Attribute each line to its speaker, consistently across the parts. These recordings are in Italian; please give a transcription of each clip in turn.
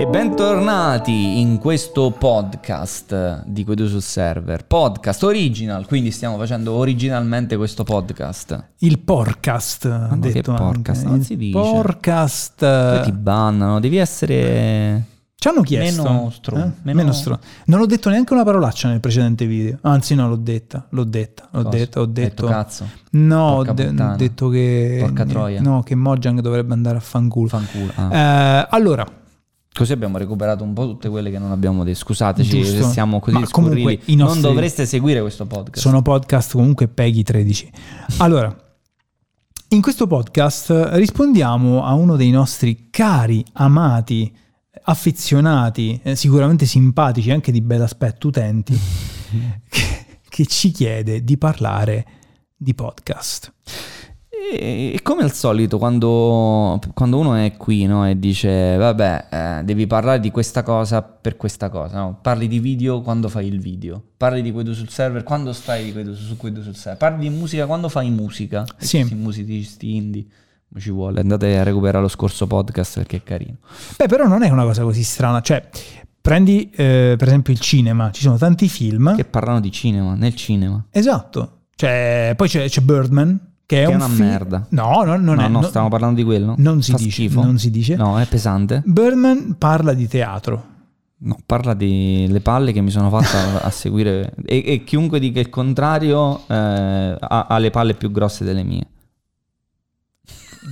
Speaker 1: E bentornati in questo podcast di Quei due sul server. Podcast original, quindi stiamo facendo originalmente questo podcast.
Speaker 2: Il podcast, ha detto
Speaker 1: podcast?
Speaker 2: anche.
Speaker 1: Non si dice.
Speaker 2: Podcast.
Speaker 1: Poi ti bannano, devi essere...
Speaker 2: Ci hanno chiesto.
Speaker 1: Meno stro-
Speaker 2: eh?
Speaker 1: meno-
Speaker 2: Meno stro- Non ho detto neanche una parolaccia nel precedente video. Anzi, no, l'ho detta. L'ho detta. L'ho
Speaker 1: Cosa?
Speaker 2: detta. Ho detto.
Speaker 1: cazzo,
Speaker 2: no, ho, de- ho detto che.
Speaker 1: Porca troia.
Speaker 2: No, che Mojang dovrebbe andare a fanculo.
Speaker 1: fanculo. Ah.
Speaker 2: Eh, allora,
Speaker 1: Così abbiamo recuperato un po' tutte quelle che non abbiamo detto. Scusateci
Speaker 2: Giusto.
Speaker 1: se siamo così
Speaker 2: Ma comunque nostri-
Speaker 1: Non dovreste seguire questo podcast.
Speaker 2: sono podcast comunque Peggy 13. Allora, in questo podcast rispondiamo a uno dei nostri cari, amati, affezionati, eh, sicuramente simpatici, anche di bell'aspetto utenti, che, che ci chiede di parlare di podcast.
Speaker 1: E e come al solito, quando, quando uno è qui no, e dice, vabbè, eh, devi parlare di questa cosa per questa cosa, no? parli di video quando fai il video, parli di Quedo sul server quando stai di Quedo, su Quedo sul server, parli di musica quando fai musica,
Speaker 2: Sì.
Speaker 1: musicisti indie, ci vuole, andate a recuperare lo scorso podcast perché è carino.
Speaker 2: Beh, però non è una cosa così strana, cioè prendi eh, per esempio il cinema, ci sono tanti film.
Speaker 1: Che parlano di cinema, nel cinema.
Speaker 2: Esatto. Cioè, poi c'è, c'è Birdman, che è
Speaker 1: Che è
Speaker 2: un
Speaker 1: una
Speaker 2: film-
Speaker 1: merda.
Speaker 2: No, no, non
Speaker 1: no,
Speaker 2: è.
Speaker 1: no,
Speaker 2: no-
Speaker 1: stiamo parlando di quello.
Speaker 2: Non si
Speaker 1: Fa
Speaker 2: dice.
Speaker 1: schifo.
Speaker 2: Non si dice.
Speaker 1: No, è pesante.
Speaker 2: Birdman parla di teatro.
Speaker 1: No, parla delle palle che mi sono fatta a seguire e, e chiunque dica il contrario eh, ha, ha le palle più grosse delle mie.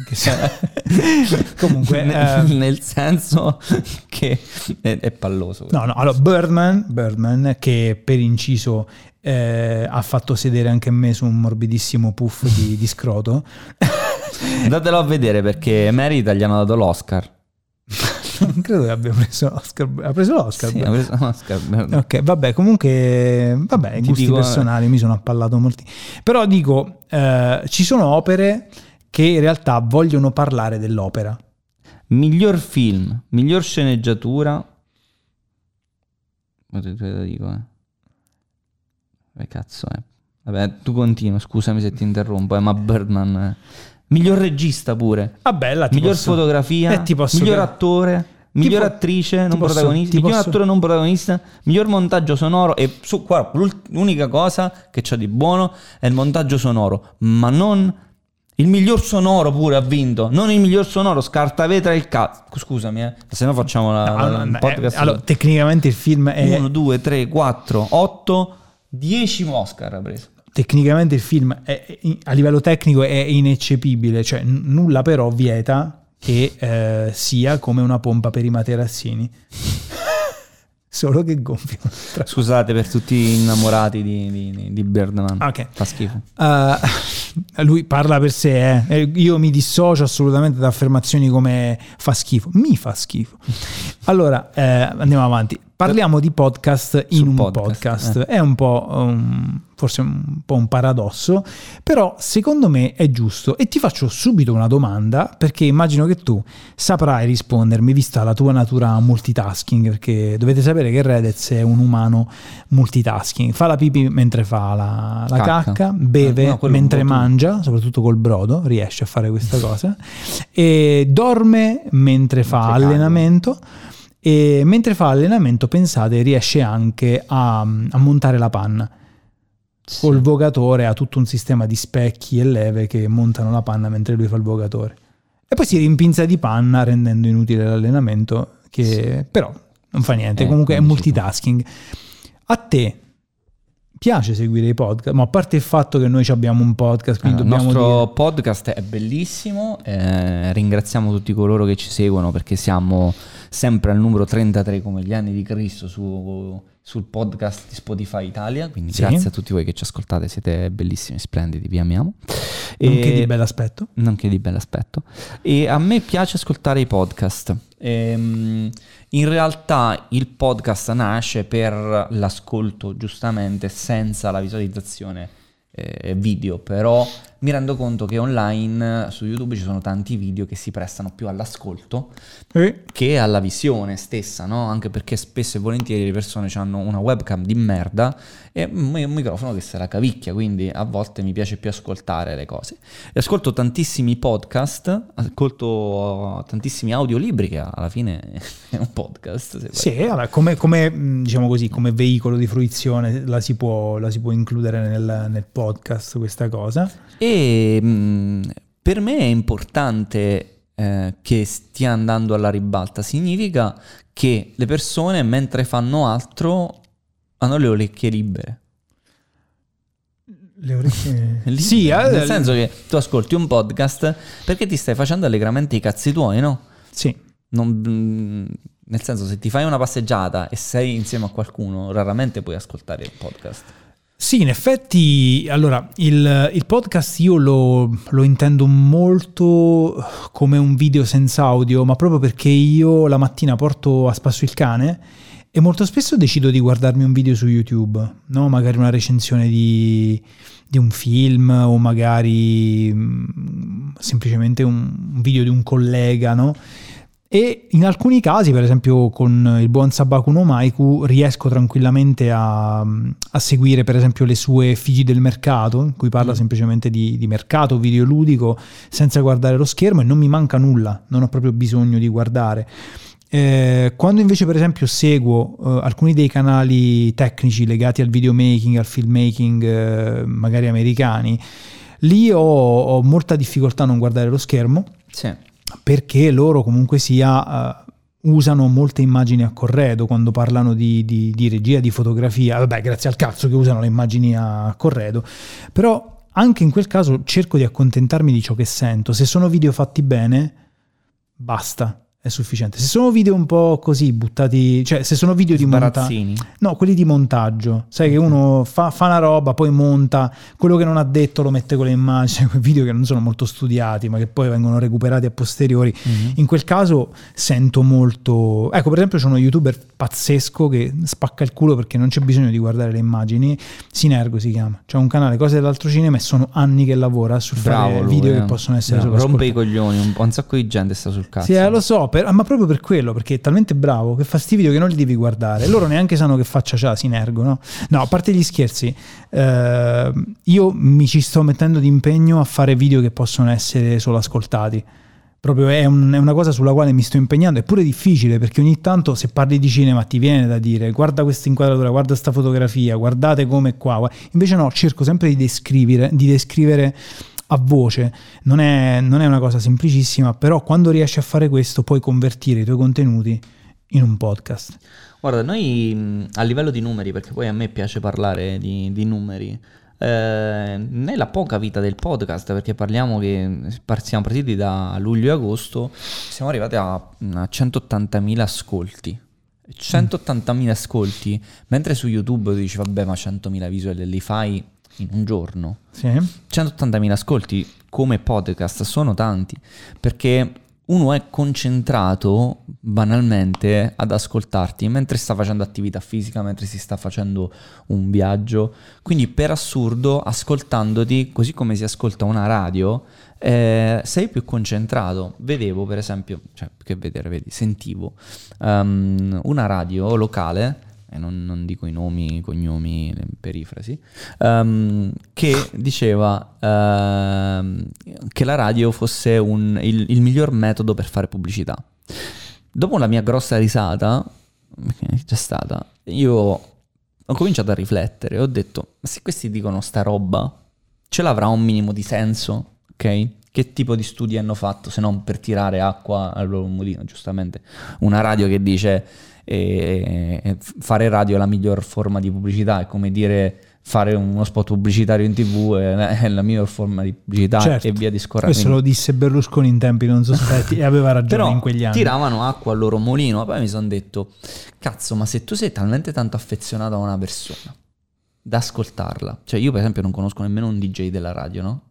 Speaker 2: Comunque,
Speaker 1: nel,
Speaker 2: eh,
Speaker 1: nel senso che è, è palloso.
Speaker 2: no, no, allora Birdman, Birdman, che per inciso eh, ha fatto sedere anche me su un morbidissimo puff di, di scroto.
Speaker 1: Andatelo a vedere perché merita, gli hanno dato l'Oscar.
Speaker 2: non credo che abbia preso l'Oscar. Ha preso l'Oscar?
Speaker 1: Sì, ha preso l'Oscar.
Speaker 2: Ok, vabbè, comunque, vabbè,
Speaker 1: Ti
Speaker 2: gusti
Speaker 1: dico, eh,
Speaker 2: personali mi sono appallato molti. Però dico, eh, ci sono opere che in realtà vogliono parlare dell'opera.
Speaker 1: Miglior film, miglior sceneggiatura. Ma te- te lo dico, eh. Che cazzo è? Vabbè, tu continua, scusami se ti interrompo, eh, ma Birdman... eh. Miglior regista pure.
Speaker 2: Là ti
Speaker 1: miglior
Speaker 2: posso-
Speaker 1: fotografia,
Speaker 2: eh,
Speaker 1: miglior
Speaker 2: ca-
Speaker 1: attore, miglior
Speaker 2: po-
Speaker 1: attrice non
Speaker 2: posso-
Speaker 1: protagonista, miglior
Speaker 2: posso-
Speaker 1: attore non protagonista, miglior montaggio sonoro e su, guarda, l'ul- l'unica cosa che c'ha di buono è il montaggio sonoro, ma non il miglior sonoro pure ha vinto, non il miglior sonoro, scarta vetra il cazzo. Scusami, eh, se no facciamo la,
Speaker 2: No,
Speaker 1: la- il
Speaker 2: no,
Speaker 1: podcast.
Speaker 2: eh, allora, tecnicamente il film è
Speaker 1: 1 2 3 4 8 10 Oscar ha preso.
Speaker 2: tecnicamente il film è- a livello tecnico è ineccepibile, cioè n- nulla però vieta che eh, sia come una pompa per i materassini. Solo che gonfiano. Tra-
Speaker 1: Scusate per tutti gli innamorati di, di, di Birdman.
Speaker 2: Ok.
Speaker 1: Fa schifo.
Speaker 2: Uh, lui parla per sé, eh. Eh, io mi dissocio assolutamente da affermazioni come fa schifo, mi fa schifo. Allora, eh, andiamo avanti. Parliamo di podcast in
Speaker 1: Su
Speaker 2: un
Speaker 1: podcast,
Speaker 2: podcast. È un po' um, forse un po' un paradosso, però secondo me è giusto. E ti faccio subito una domanda, perché immagino che tu saprai rispondermi, vista la tua natura multitasking, perché dovete sapere che Redez è un umano multitasking. Fa la pipì mentre fa la, la
Speaker 1: Cacca.
Speaker 2: cacca, beve
Speaker 1: Eh, no,
Speaker 2: mentre mangia, soprattutto col brodo, riesce a fare questa cosa, e dorme mentre fa
Speaker 1: Mentre caga.
Speaker 2: allenamento. E mentre fa allenamento, pensate, riesce anche a, a montare la panna. Col vogatore ha tutto un sistema di specchi e leve che montano la panna mentre lui fa il vogatore. E poi si rimpinza di panna rendendo inutile l'allenamento, che però non fa niente,
Speaker 1: Eh,
Speaker 2: comunque è multitasking. A te piace seguire i podcast, ma a parte il fatto che noi abbiamo un podcast, quindi
Speaker 1: il
Speaker 2: dobbiamo
Speaker 1: nostro
Speaker 2: dire...
Speaker 1: podcast è bellissimo, eh, ringraziamo tutti coloro che ci seguono perché siamo sempre al numero 33 come gli anni di Cristo su- sul podcast di Spotify Italia, quindi
Speaker 2: Sì.
Speaker 1: grazie a tutti voi che ci ascoltate, siete bellissimi, splendidi, vi amiamo.
Speaker 2: Nonché
Speaker 1: E-
Speaker 2: di bell'aspetto.
Speaker 1: nonché di bell'aspetto. E a me piace ascoltare i podcast. Ehm, in realtà il podcast nasce per l'ascolto, giustamente, senza la visualizzazione eh, video, però mi rendo conto che online su YouTube ci sono tanti video che si prestano più all'ascolto
Speaker 2: Eh,
Speaker 1: che alla visione stessa, no? Anche perché spesso e volentieri le persone hanno una webcam di merda e un microfono che se la cavicchia, quindi a volte mi piace più ascoltare le cose. E ascolto tantissimi podcast, ascolto tantissimi audiolibri che alla fine è un podcast.
Speaker 2: Sì, vabbè, come, come, mh, diciamo così, come veicolo di fruizione la si può, la si può includere nel, nel podcast questa cosa.
Speaker 1: E mh, per me è importante eh, che stia andando alla ribalta, significa che le persone mentre fanno altro hanno le orecchie libere.
Speaker 2: Le orecchie...
Speaker 1: Libere,
Speaker 2: sì, eh,
Speaker 1: nel senso che tu ascolti un podcast perché ti stai facendo allegramente i cazzi tuoi, no?
Speaker 2: sì.
Speaker 1: Non- mh, nel senso, se ti fai una passeggiata e sei insieme a qualcuno, raramente puoi ascoltare il podcast.
Speaker 2: Sì, in effetti, allora, il, il podcast io lo, lo intendo molto come un video senza audio, ma proprio perché io la mattina porto a spasso il cane e molto spesso decido di guardarmi un video su YouTube, no? magari una recensione di, di un film o magari mm, semplicemente un video di un collega, no? E in alcuni casi, per esempio con il buon Sabaku no Maiku, riesco tranquillamente a, a seguire per esempio le sue figli del mercato, in cui parla
Speaker 1: Mm.
Speaker 2: semplicemente di, di mercato videoludico, senza guardare lo schermo e non mi manca nulla, non ho proprio bisogno di guardare. Eh, quando invece per esempio seguo eh, alcuni dei canali tecnici legati al videomaking, al filmmaking, eh, magari americani, lì ho, ho molta difficoltà a non guardare lo schermo
Speaker 1: Sì.
Speaker 2: Perché loro comunque sia eh, usano molte immagini a corredo quando parlano di, di- di regia, di fotografia, vabbè grazie al cazzo che usano le immagini a corredo, però anche in quel caso cerco di accontentarmi di ciò che sento, se sono video fatti bene basta, è sufficiente, se sono video un po' così buttati, cioè se sono video di montaggio... No, quelli di montaggio. Sai che uno fa, fa una roba, poi monta, quello che non ha detto lo mette con le immagini, quei video che non sono molto studiati, ma che poi vengono recuperati a posteriori.
Speaker 1: Mhm.
Speaker 2: In quel caso sento molto... Ecco, per esempio c'è uno youtuber pazzesco che spacca il culo perché non c'è bisogno di guardare le immagini. Sinergo si chiama. C'è un canale Cose dell'altro cinema e sono anni che lavora su fare
Speaker 1: lui,
Speaker 2: video
Speaker 1: eh.
Speaker 2: che possono essere
Speaker 1: Bravo,
Speaker 2: solo
Speaker 1: Rompe i coglioni, un, un sacco di gente sta sul cazzo.
Speaker 2: Sì, eh, lo so, per- ma proprio per quello, perché è talmente bravo che fa sti video che non li devi guardare. Loro neanche sanno che faccia c'ha Sinergo, no? No, a parte gli scherzi, eh, io mi ci sto mettendo d'impegno a fare video che possono essere solo ascoltati. Proprio è, un- è una cosa sulla quale mi sto impegnando, è pure difficile perché ogni tanto se parli di cinema ti viene da dire guarda questa inquadratura, guarda questa fotografia, guardate come qua. gua-". Invece no, cerco sempre di descrivere, di descrivere a voce. Non è, non è una cosa semplicissima, però quando riesci a fare questo puoi convertire i tuoi contenuti in un podcast.
Speaker 1: Guarda, noi mh, a livello di numeri, perché poi a me piace parlare di, di numeri, eh, nella poca vita del podcast, perché parliamo che siamo partiti da luglio e agosto, siamo arrivati a, a 180.000 ascolti. 180.000 ascolti, mentre su YouTube tu dici vabbè ma 100.000 visual li fai in un giorno.
Speaker 2: Sì?
Speaker 1: 180.000 ascolti come podcast sono tanti perché uno è concentrato banalmente ad ascoltarti mentre sta facendo attività fisica, mentre si sta facendo un viaggio. Quindi per assurdo, ascoltandoti, così come si ascolta una radio, eh, sei più concentrato. Vedevo per esempio, cioè che vedere, vedi, sentivo ehm, una radio locale e non, non dico i nomi, i cognomi, le perifrasi, ehm, che diceva ehm, che la radio fosse un- il, il miglior metodo per fare pubblicità. Dopo la mia grossa risata, che c'è stata, io ho cominciato a riflettere ho detto, ma se questi dicono sta roba, ce l'avrà un minimo di senso, ok? Che tipo di studi hanno fatto se non per tirare acqua al loro mulino, giustamente? Una radio che dice eh, eh, fare radio è la miglior forma di pubblicità, è come dire fare uno spot pubblicitario in tv è, è la miglior forma di pubblicità
Speaker 2: Certo.
Speaker 1: e via discorrendo.
Speaker 2: Questo lo disse Berlusconi in tempi non sospetti e aveva ragione
Speaker 1: Però
Speaker 2: in quegli anni.
Speaker 1: tiravano acqua al loro mulino. Poi mi sono detto, cazzo, ma se tu sei talmente tanto affezionato a una persona da ascoltarla, cioè io per esempio non conosco nemmeno un DJ della radio, no?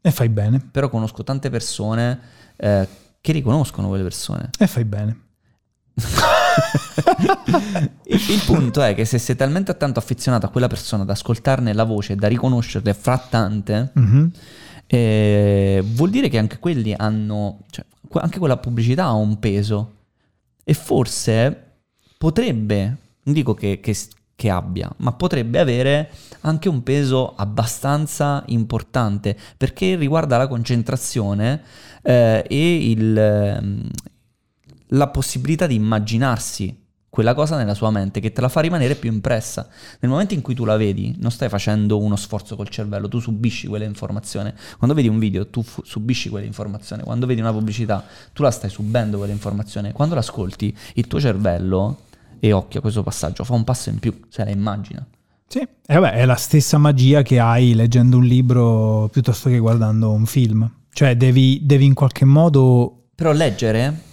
Speaker 2: E fai bene,
Speaker 1: Però conosco tante persone eh, che riconoscono quelle persone.
Speaker 2: e fai bene.
Speaker 1: Il, punto è che se sei talmente tanto affezionato a quella persona da ascoltarne la voce e da riconoscerle fra tante,
Speaker 2: Mhm.
Speaker 1: eh, vuol dire che anche quelli hanno, cioè, anche quella pubblicità ha un peso e forse potrebbe, non dico che, che, che abbia, ma potrebbe avere anche un peso abbastanza importante perché riguarda la concentrazione eh, e il, ehm, la possibilità di immaginarsi quella cosa nella sua mente che te la fa rimanere più impressa. Nel momento in cui tu la vedi, non stai facendo uno sforzo col cervello, tu subisci quella informazione. Quando vedi un video, tu fu- subisci quella informazione. Quando vedi una pubblicità, tu la stai subendo quella informazione. Quando l'ascolti, il tuo cervello, e occhio a questo passaggio, fa un passo in più, se la immagina.
Speaker 2: Sì, e vabbè, è la stessa magia che hai leggendo un libro piuttosto che guardando un film. Cioè, devi, devi in qualche modo.
Speaker 1: Però leggere,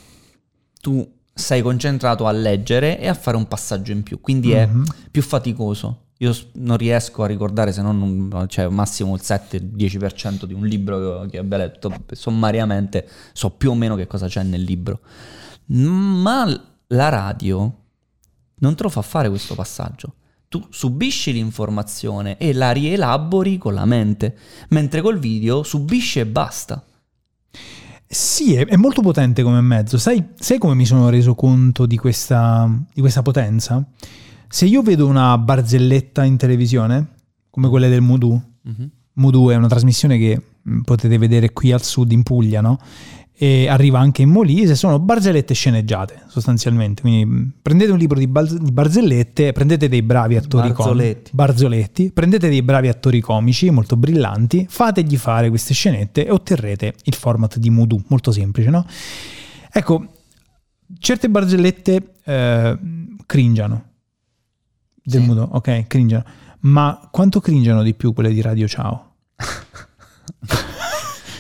Speaker 1: tu sei concentrato a leggere e a fare un passaggio in più, quindi è
Speaker 2: Mhm.
Speaker 1: più faticoso. Io non riesco a ricordare se non cioè, massimo il 7-10% di un libro che, abbia letto, sommariamente so più o meno che cosa c'è nel libro. Ma la radio non te lo fa fare questo passaggio. Tu subisci l'informazione e la rielabori con la mente, mentre col video subisci e basta.
Speaker 2: Sì, è, è molto potente come mezzo. Sai, sai come mi sono reso conto di questa, di questa potenza? Se io vedo una barzelletta in televisione, come quelle del Mudu,
Speaker 1: Mhm.
Speaker 2: Mudu è una trasmissione che potete vedere qui al sud in Puglia, no? E arriva anche in Molise, sono barzellette sceneggiate sostanzialmente. Quindi mh, prendete un libro di, balz- di barzellette, prendete dei bravi attori comici,
Speaker 1: Barzoletti.
Speaker 2: prendete dei bravi attori comici molto brillanti, fategli fare queste scenette e otterrete il format di Mudu, molto semplice, no? Ecco, certe barzellette eh, cringiano del
Speaker 1: Sì.
Speaker 2: Mudu, ok, cringiano. Ma quanto cringiano di più quelle di Radio Ciao?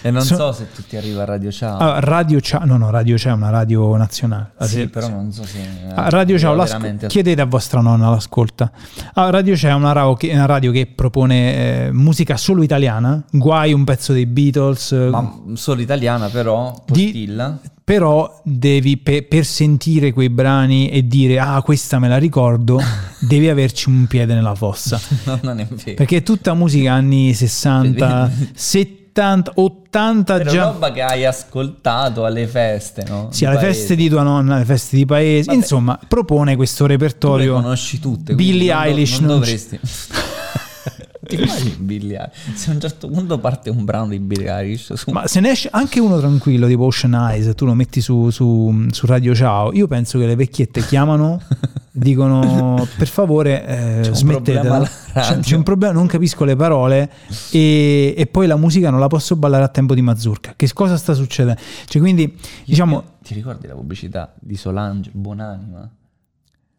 Speaker 1: E non
Speaker 2: So-
Speaker 1: so se tu ti arriva a Radio Ciao.
Speaker 2: Ah, radio Ciao, no, no, Radio Ciao è una radio nazionale.
Speaker 1: Sì,
Speaker 2: tele-
Speaker 1: però non so se...
Speaker 2: Ah, Radio Ciao,
Speaker 1: veramente-
Speaker 2: chiedete a vostra nonna, l'ascolta. Ah, radio Ciao è una, una radio che propone eh, musica solo italiana, guai un pezzo dei Beatles, eh,
Speaker 1: Ma solo italiana però,
Speaker 2: Di-
Speaker 1: postilla.
Speaker 2: però devi, pe- per sentire quei brani e dire ah questa me la ricordo, devi averci un piede nella fossa.
Speaker 1: No, non è vero.
Speaker 2: Perché è tutta musica anni 60, 70, 80
Speaker 1: Però
Speaker 2: già...
Speaker 1: roba che hai ascoltato alle feste, no?
Speaker 2: Sì,
Speaker 1: Di
Speaker 2: alle
Speaker 1: paese.
Speaker 2: feste di tua nonna, alle feste di paese,
Speaker 1: Vabbè.
Speaker 2: insomma, propone questo
Speaker 1: Tu le
Speaker 2: repertorio.
Speaker 1: conosci tutte.
Speaker 2: Billie
Speaker 1: non do-
Speaker 2: Eilish
Speaker 1: Non
Speaker 2: non
Speaker 1: dovresti... Ti immagini Billie Eilish? Se a un certo punto parte un brano di Billie Eilish su...
Speaker 2: Ma se ne esce anche uno tranquillo, tipo Ocean Eyes, tu lo metti su, su- su Radio Ciao, io penso che le vecchiette chiamano, dicono per favore eh,
Speaker 1: C'è un
Speaker 2: smettetela. C'è,
Speaker 1: radio."
Speaker 2: c'è un problema, non capisco le parole e, e poi la musica non la posso ballare a tempo di mazurka. Che cosa sta succedendo? Cioè, quindi, diciamo...
Speaker 1: Ti ricordi la pubblicità di Solange, Buonanima?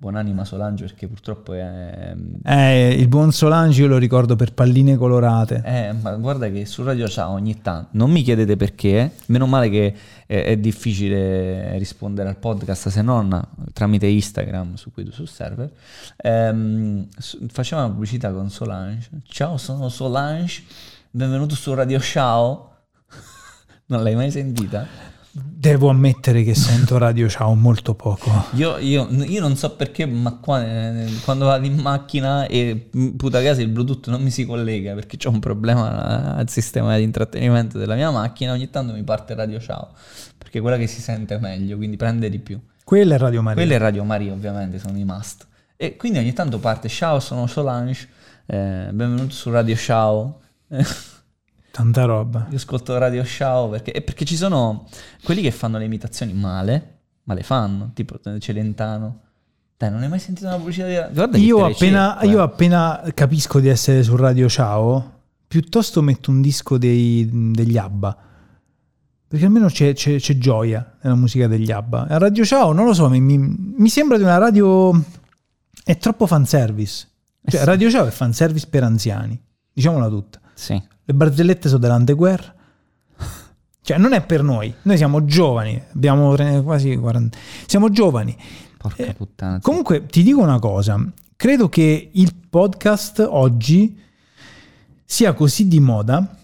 Speaker 1: Buonanima Solange perché purtroppo è...
Speaker 2: Eh, il buon Solange io lo ricordo per palline colorate.
Speaker 1: Eh, ma guarda che su Radio Ciao ogni tanto, non mi chiedete perché, meno male che è, è difficile rispondere al podcast se non tramite Instagram su cui sul server, ehm, su- faceva una pubblicità con Solange, ciao sono Solange, benvenuto su Radio Ciao, non l'hai mai sentita?
Speaker 2: Devo ammettere che sento Radio Ciao molto poco.
Speaker 1: Io, io- io non so perché, ma qua, eh, quando vado in macchina e puta casa il Bluetooth non mi si collega perché c'è un problema al sistema di intrattenimento della mia macchina, ogni tanto mi parte Radio Ciao, perché è quella che si sente meglio, quindi prende di più.
Speaker 2: Quella è Radio Maria.
Speaker 1: Quella è Radio Maria ovviamente, sono i must. E quindi ogni tanto parte, ciao sono Solange, eh, benvenuto su Radio Ciao.
Speaker 2: Tanta roba.
Speaker 1: Io ascolto Radio Ciao perché, e perché ci sono quelli che fanno le imitazioni male, ma le fanno, tipo Celentano. Dai, non hai mai sentito una pubblicità di
Speaker 2: Io appena,
Speaker 1: eh.
Speaker 2: io appena capisco di essere su Radio Ciao, piuttosto metto un disco dei- degli ABBA. Perché almeno c'è, c'è- c'è gioia nella musica degli ABBA. A Radio Ciao, non lo so, mi, mi- mi sembra di una radio... È troppo fanservice. Cioè,
Speaker 1: Eh sì.
Speaker 2: Radio Ciao è fanservice per anziani. Diciamola tutta.
Speaker 1: Sì.
Speaker 2: Le barzellette sono dell'anteguerra. Cioè, non è per noi. Noi siamo giovani. Abbiamo quasi 40... Siamo giovani.
Speaker 1: Porca
Speaker 2: Eh,
Speaker 1: puttana.
Speaker 2: Comunque ti dico una cosa, credo che il podcast oggi sia così di moda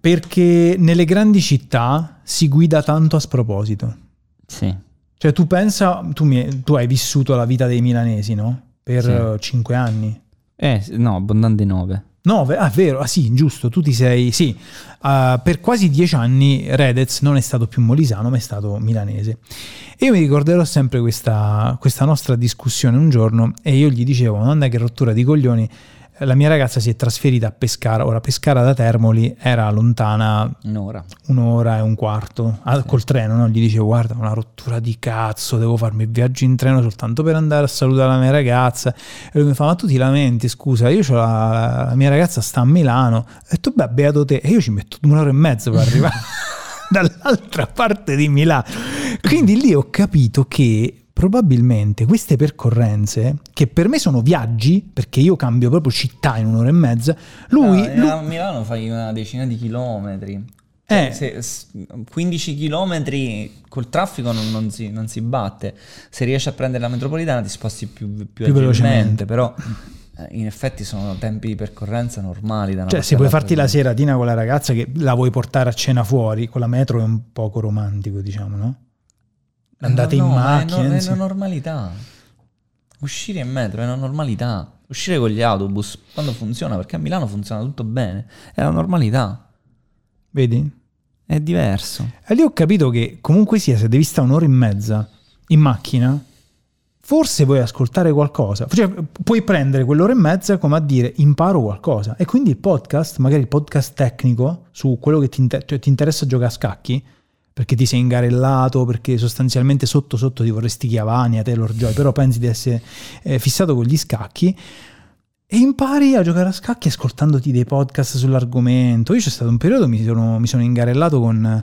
Speaker 2: perché nelle grandi città si guida tanto a sproposito.
Speaker 1: Sì.
Speaker 2: Cioè tu pensa, tu, mi- tu hai vissuto la vita dei milanesi, no? Per
Speaker 1: Sì.
Speaker 2: eh, cinque anni.
Speaker 1: Eh, no, abbondante 9.
Speaker 2: 9, ah vero, ah sì, giusto, tu ti sei, sì, uh, per quasi dieci anni Redez non è stato più molisano ma è stato milanese. E io mi ricorderò sempre questa, questa nostra discussione un giorno e io gli dicevo, non è che rottura di coglioni, la mia ragazza si è trasferita a Pescara. Ora, Pescara da Termoli era lontana
Speaker 1: un'ora,
Speaker 2: un'ora e un quarto sì. col treno. No? Gli dicevo: Guarda, una rottura di cazzo, devo farmi il viaggio in treno soltanto per andare a salutare la mia ragazza. E lui mi fa: Ma tu ti lamenti? Scusa, io ho la, la mia ragazza sta a Milano. Ho detto: Beh, beato te. E io ci metto un'ora e mezzo per arrivare dall'altra parte di Milano. Quindi lì ho capito che probabilmente queste percorrenze, che per me sono viaggi, perché io cambio proprio città in un'ora e mezza, lui...
Speaker 1: Ah,
Speaker 2: lui...
Speaker 1: A Milano fai una decina di chilometri. Cioè, eh. Se, 15 chilometri col traffico non, non, si, non, si, batte. Se riesci a prendere la metropolitana ti sposti più, più, più velocemente, però eh, in effetti sono tempi di percorrenza normali. Da
Speaker 2: cioè, se vuoi farti la seratina con la ragazza che la vuoi portare a cena fuori, con la metro è un poco romantico, diciamo, no? Andate no, in macchina.
Speaker 1: È, no, è una normalità. Uscire in metro è una normalità. Uscire con gli autobus quando funziona, perché a Milano funziona tutto bene, è la normalità.
Speaker 2: Vedi?
Speaker 1: È diverso.
Speaker 2: E lì ho capito che comunque sia, se devi stare un'ora e mezza in macchina, forse vuoi ascoltare qualcosa. Cioè, puoi prendere quell'ora e mezza come a dire imparo qualcosa. E quindi il podcast, magari il podcast tecnico su quello che ti, inter- cioè, ti interessa giocare a scacchi, perché ti sei ingarellato, perché sostanzialmente sotto sotto ti vorresti chiavani a Taylor Joy, però pensi di essere eh, fissato con gli scacchi e impari a giocare a scacchi ascoltandoti dei podcast sull'argomento. Io c'è stato un periodo, mi sono, mi sono ingarellato con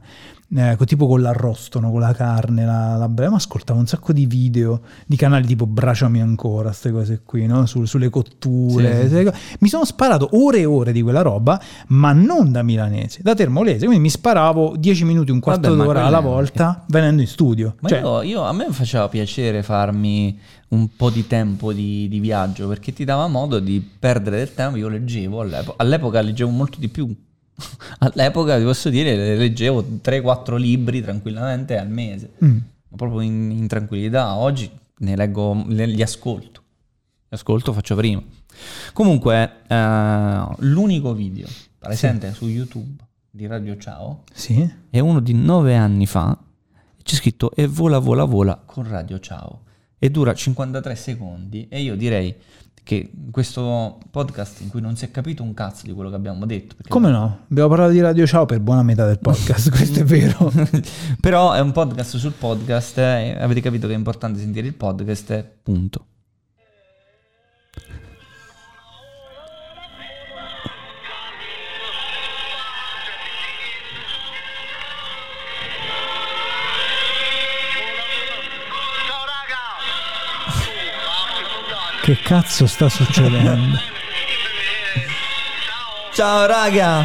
Speaker 2: eh, tipo con l'arrosto, no? con la carne, la, la brema, ascoltavo un sacco di video di canali tipo Braciami ancora, queste cose qui, no? Su, sulle cotture. Sì. Mi sono sparato ore e ore di quella roba, ma non da milanese, da termolese. Quindi mi sparavo 10 minuti, un quarto Vabbè, d'ora alla volta venendo in studio.
Speaker 1: Ma cioè, io, io, a me faceva piacere farmi un po' di tempo di, di, viaggio perché ti dava modo di perdere del tempo. Io leggevo all'epoca, all'epoca leggevo molto di più All'epoca, ti posso dire, leggevo 3-4 libri tranquillamente al mese, mm. proprio in, in, tranquillità. Oggi ne leggo, li ascolto. Li ascolto, faccio prima. Comunque, eh, l'unico video presente sì. su YouTube di Radio Ciao
Speaker 2: sì.
Speaker 1: è uno di 9 anni fa. C'è scritto e vola, vola, vola con Radio Ciao. E dura 53 secondi. E io direi che questo podcast in cui non si è capito un cazzo di quello che abbiamo detto.
Speaker 2: Come no? Abbiamo parlato di Radio Ciao per buona metà del podcast, questo è vero.
Speaker 1: Però è un podcast sul podcast, eh, avete capito che è importante sentire il podcast, punto.
Speaker 2: Che cazzo sta succedendo?
Speaker 1: Ciao raga!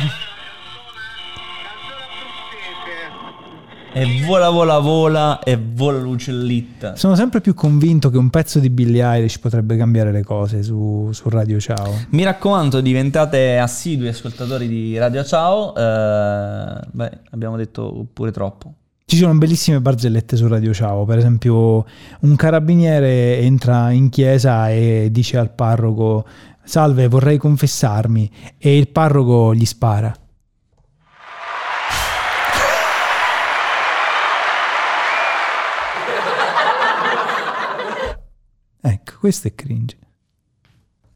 Speaker 1: E vola vola vola e vola l'uccellita.
Speaker 2: Sono sempre più convinto che un pezzo di Billie Eilish potrebbe cambiare le cose su, su Radio Ciao.
Speaker 1: Mi raccomando, diventate assidui ascoltatori di Radio Ciao. Eh, beh, abbiamo detto pure troppo.
Speaker 2: Ci sono bellissime barzellette su Radio Ciao, per esempio un carabiniere entra in chiesa e dice al parroco salve vorrei confessarmi e il parroco gli spara. ecco, questo è cringe.